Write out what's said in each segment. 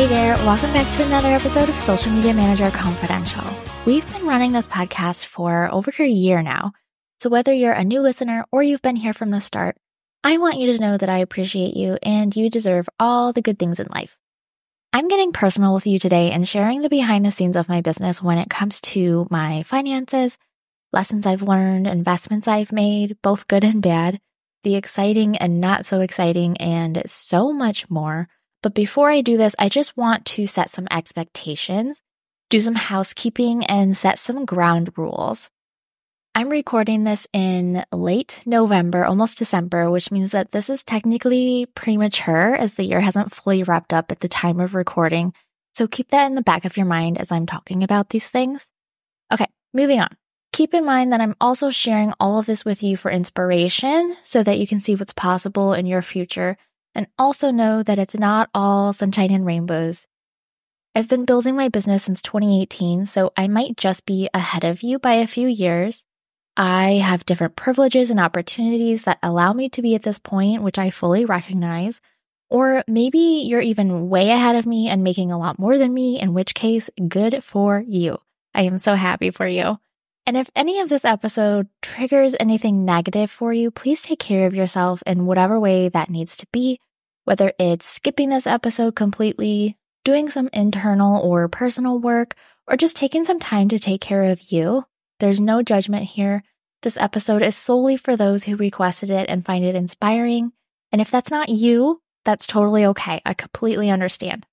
Hey there, welcome back to another episode of Social Media Manager Confidential. We've been running this podcast for over a year now. So whether you're a new listener or you've been here from the start, I want you to know that I appreciate you and you deserve all the good things in life. I'm getting personal with you today and sharing the behind the scenes of my business when it comes to my finances, lessons I've learned, investments I've made, both good and bad, the exciting and not so exciting, and so much more. But before I do this, I just want to set some expectations, do some housekeeping, and set some ground rules. I'm recording this in late November, almost December, which means that this is technically premature as the year hasn't fully wrapped up at the time of recording. So keep that in the back of your mind as I'm talking about these things. Okay, moving on. Keep in mind that I'm also sharing all of this with you for inspiration so that you can see what's possible in your future and also know that it's not all sunshine and rainbows. I've been building my business since 2018, so I might just be ahead of you by a few years. I have different privileges and opportunities that allow me to be at this point, which I fully recognize. Or maybe you're even way ahead of me and making a lot more than me, in which case, good for you. I am so happy for you. And if any of this episode triggers anything negative for you, please take care of yourself in whatever way that needs to be, whether it's skipping this episode completely, doing some internal or personal work, or just taking some time to take care of you. There's no judgment here. This episode is solely for those who requested it and find it inspiring. And if that's not you, that's totally okay. I completely understand.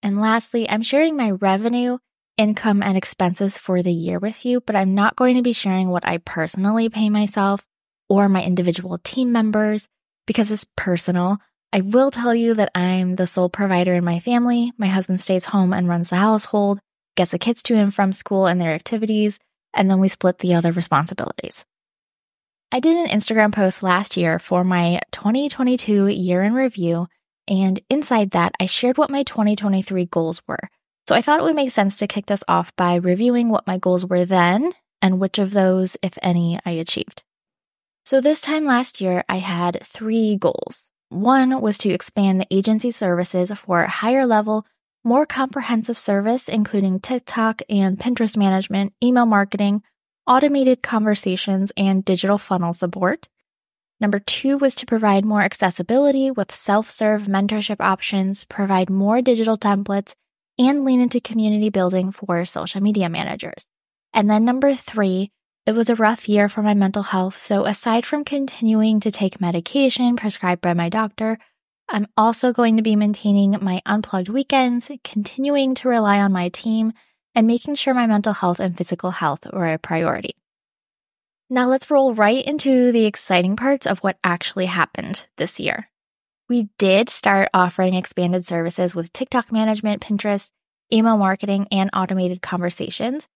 And lastly, I'm sharing my revenue income and expenses for the year with you, but I'm not going to be sharing what I personally pay myself or my individual team members because it's personal. I will tell you that I'm the sole provider in my family. My husband stays home and runs the household, gets the kids to and from school and their activities, and then we split the other responsibilities. I did an Instagram post last year for my 2022 year in review, and inside that, I shared what my 2023 goals were. So I thought it would make sense to kick this off by reviewing what my goals were then and which of those, if any, I achieved. So this time last year, I had three goals. One was to expand the agency services for higher level, more comprehensive service, including TikTok and Pinterest management, email marketing, automated conversations, and digital funnel support. Number two was to provide more accessibility with self serve mentorship options, provide more digital templates, and lean into community building for social media managers. And then number three, it was a rough year for my mental health. So aside from continuing to take medication prescribed by my doctor, I'm also going to be maintaining my unplugged weekends, continuing to rely on my team, and making sure my mental health and physical health are a priority. Now let's roll right into the exciting parts of what actually happened this year. We did start offering expanded services with TikTok management, Pinterest, email marketing, and automated conversations.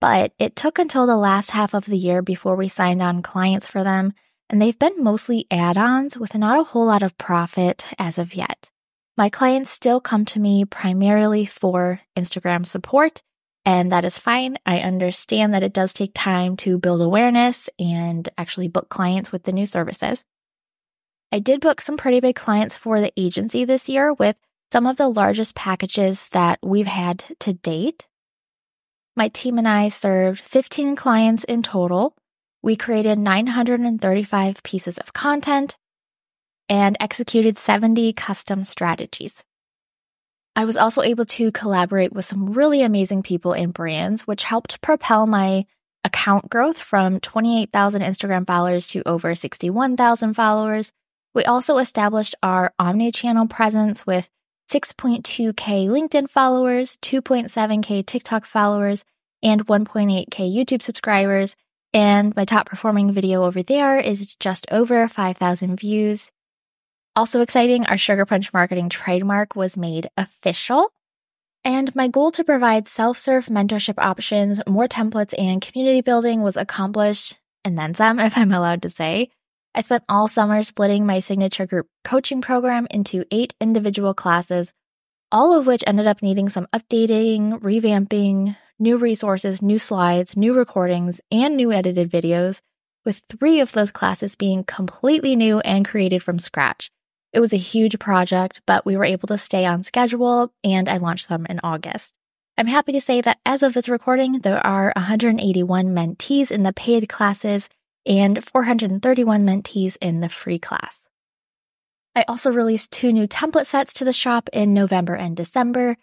But it took until the last half of the year before we signed on clients for them, and they've been mostly add ons with not a whole lot of profit as of yet. My clients still come to me primarily for Instagram support, and that is fine. I understand that it does take time to build awareness and actually book clients with the new services. I did book some pretty big clients for the agency this year with some of the largest packages that we've had to date. My team and I served 15 clients in total. We created 935 pieces of content and executed 70 custom strategies. I was also able to collaborate with some really amazing people and brands, which helped propel my account growth from 28,000 Instagram followers to over 61,000 followers. We also established our omni-channel presence with 6.2k LinkedIn followers, 2.7k TikTok followers, and 1.8k YouTube subscribers. And my top performing video over there is just over 5,000 views. Also exciting, our Sugar Punch marketing trademark was made official. And my goal to provide self serve mentorship options, more templates, and community building was accomplished, and then some, if I'm allowed to say. I spent all summer splitting my signature group coaching program into eight individual classes, all of which ended up needing some updating, revamping, new resources, new slides, new recordings, and new edited videos, with three of those classes being completely new and created from scratch. It was a huge project, but we were able to stay on schedule and I launched them in August. I'm happy to say that as of this recording, there are 181 mentees in the paid classes and 431 mentees in the free class. I also released two new template sets to the shop in November and December,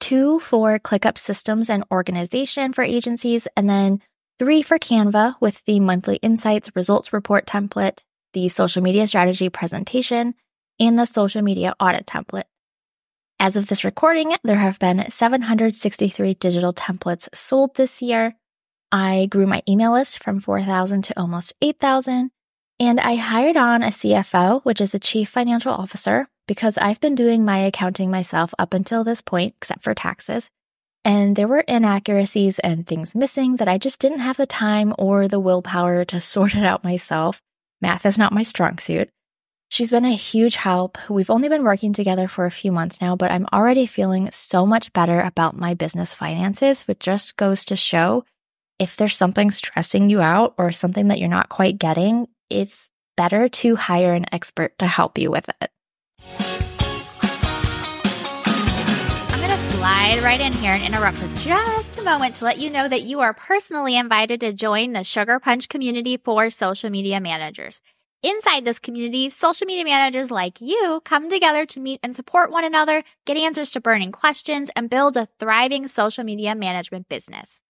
two for ClickUp systems and organization for agencies, and then three for Canva with the monthly insights results report template, the social media strategy presentation, and the social media audit template. As of this recording, there have been 763 digital templates sold this year. I grew my email list from 4,000 to almost 8,000. And I hired on a CFO, which is a chief financial officer, because I've been doing my accounting myself up until this point, except for taxes. And there were inaccuracies and things missing that I just didn't have the time or the willpower to sort it out myself. Math is not my strong suit. She's been a huge help. We've only been working together for a few months now, but I'm already feeling so much better about my business finances, which just goes to show if there's something stressing you out or something that you're not quite getting, it's better to hire an expert to help you with it. I'm going to slide right in here and interrupt for just a moment to let you know that you are personally invited to join the Sugar Punch community for social media managers. Inside this community, social media managers like you come together to meet and support one another, get answers to burning questions, and build a thriving social media management business.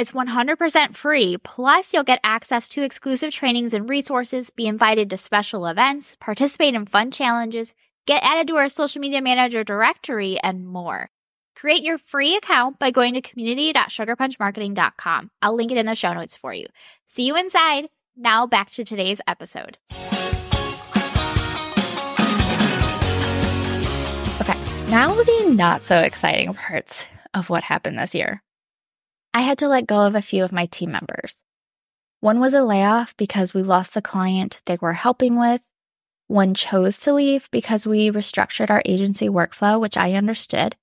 It's 100% free, plus you'll get access to exclusive trainings and resources, be invited to special events, participate in fun challenges, get added to our social media manager directory, and more. Create your free account by going to community.sugarpunchmarketing.com. I'll link it in the show notes for you. See you inside. Now back to today's episode. Okay, now the not so exciting parts of what happened this year. I had to let go of a few of my team members. One was a layoff because we lost the client they were helping with. One chose to leave because we restructured our agency workflow, which I understood.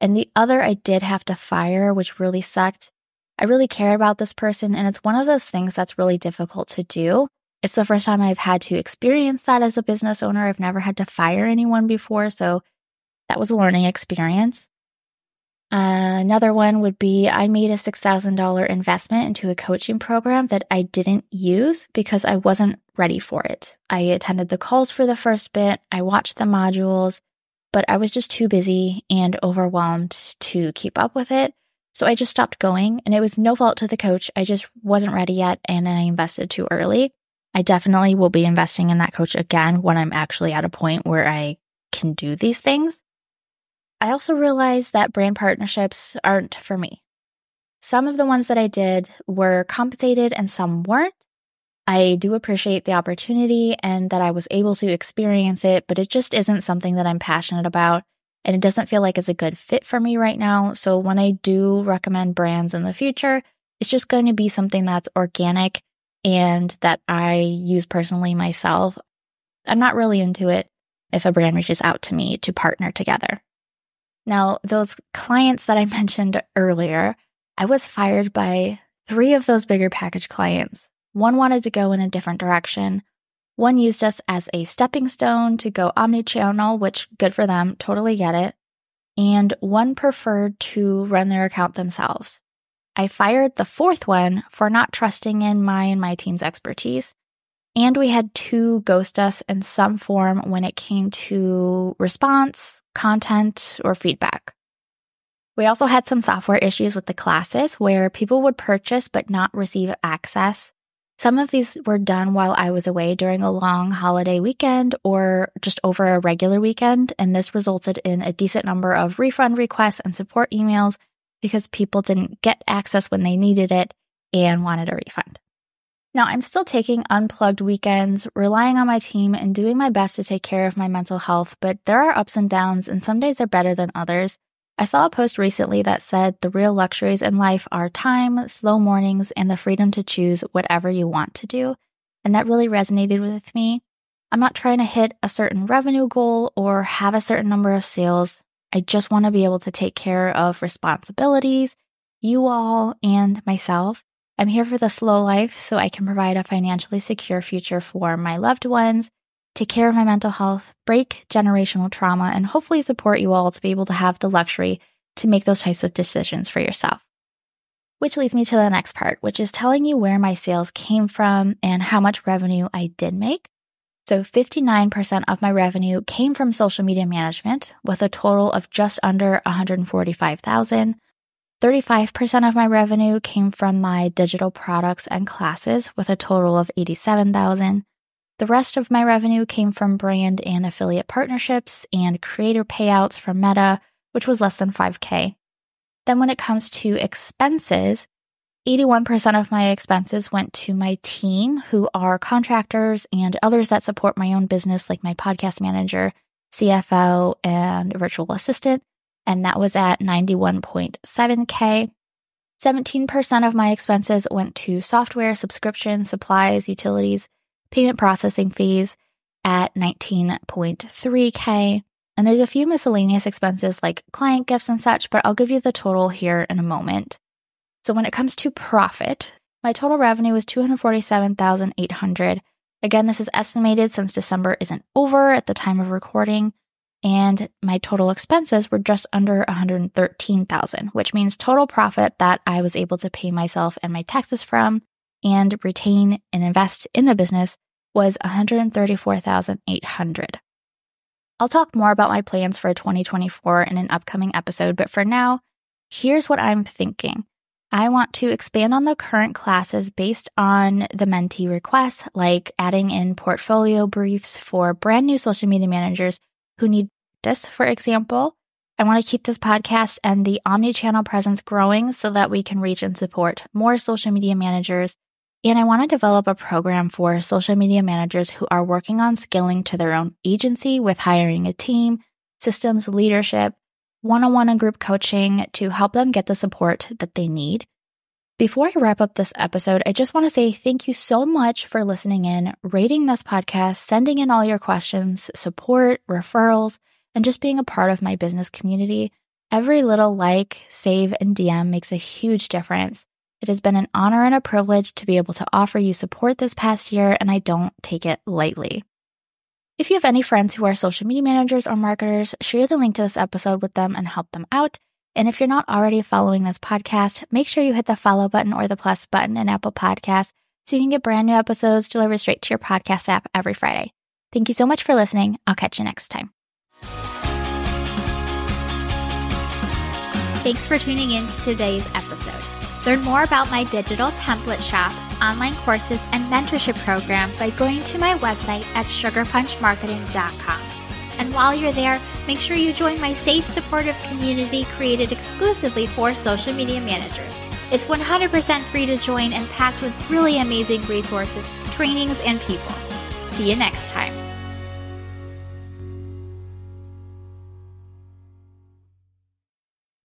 And the other I did have to fire, which really sucked I really care about this person. And it's one of those things that's really difficult to do. It's the first time I've had to experience that as a business owner. I've never had to fire anyone before. So that was a learning experience. Another one would be I made a $6,000 investment into a coaching program that I didn't use because I wasn't ready for it. I attended the calls for the first bit. I watched the modules, but I was just too busy and overwhelmed to keep up with it. So I just stopped going and it was no fault to the coach. I just wasn't ready yet and I invested too early. I definitely will be investing in that coach again when I'm actually at a point where I can do these things. I also realized that brand partnerships aren't for me. Some of the ones that I did were compensated and some weren't. I do appreciate the opportunity and that I was able to experience it, but it just isn't something that I'm passionate about and it doesn't feel like it's a good fit for me right now. So when I do recommend brands in the future, it's just going to be something that's organic and that I use personally myself. I'm not really into it if a brand reaches out to me to partner together. Now, those clients that I mentioned earlier, I was fired by three of those bigger package clients. One wanted to go in a different direction. One used us as a stepping stone to go omni-channel, which good for them, totally get it. And one preferred to run their account themselves. I fired the fourth one for not trusting in my and my team's expertise. And we had two ghost us in some form when it came to response, content, or feedback. We also had some software issues with the classes where people would purchase but not receive access. Some of these were done while I was away during a long holiday weekend or just over a regular weekend, and this resulted in a decent number of refund requests and support emails because people didn't get access when they needed it and wanted a refund. Now, I'm still taking unplugged weekends, relying on my team, and doing my best to take care of my mental health, but there are ups and downs, and some days are better than others. I saw a post recently that said the real luxuries in life are time, slow mornings, and the freedom to choose whatever you want to do. And that really resonated with me. I'm not trying to hit a certain revenue goal or have a certain number of sales. I just want to be able to take care of responsibilities, you all, and myself. I'm here for the slow life so I can provide a financially secure future for my loved ones take care of my mental health, break generational trauma, and hopefully support you all to be able to have the luxury to make those types of decisions for yourself. Which leads me to the next part, which is telling you where my sales came from and how much revenue I did make. So 59% of my revenue came from social media management with a total of just under 145,000. 35% of my revenue came from my digital products and classes with a total of 87,000. The rest of my revenue came from brand and affiliate partnerships and creator payouts from Meta, which was less than 5K. Then when it comes to expenses, 81% of my expenses went to my team, who are contractors and others that support my own business, like my podcast manager, CFO, and virtual assistant. And that was at 91.7K. 17% of my expenses went to software, subscription, supplies, utilities, payment processing fees at 19.3K. And there's a few miscellaneous expenses like client gifts and such, but I'll give you the total here in a moment. So when it comes to profit, my total revenue was 247,800. Again, this is estimated since December isn't over at the time of recording, and my total expenses were just under 113,000, which means total profit that I was able to pay myself and my taxes from and retain and invest in the business was 134,800. I'll talk more about my plans for 2024 in an upcoming episode, but for now, here's what I'm thinking. I want to expand on the current classes based on the mentee requests, like adding in portfolio briefs for brand new social media managers who need this, for example. I want to keep this podcast and the omni-channel presence growing so that we can reach and support more social media managers and I want to develop a program for social media managers who are working on scaling to their own agency with hiring a team, systems, leadership, one on one and group coaching to help them get the support that they need. Before I wrap up this episode, I just want to say thank you so much for listening in, rating this podcast, sending in all your questions, support, referrals, and just being a part of my business community. Every little like, save, and DM makes a huge difference. It has been an honor and a privilege to be able to offer you support this past year, and I don't take it lightly. If you have any friends who are social media managers or marketers, share the link to this episode with them and help them out. And if you're not already following this podcast, make sure you hit the follow button or the plus button in Apple Podcasts so you can get brand new episodes delivered straight to your podcast app every Friday. Thank you so much for listening. I'll catch you next time. Thanks for tuning in to today's episode. Learn more about my digital template shop, online courses, and mentorship program by going to my website at sugarpunchmarketing.com. And while you're there, make sure you join my safe, supportive community created exclusively for social media managers. It's 100% free to join and packed with really amazing resources, trainings, and people. See you next time.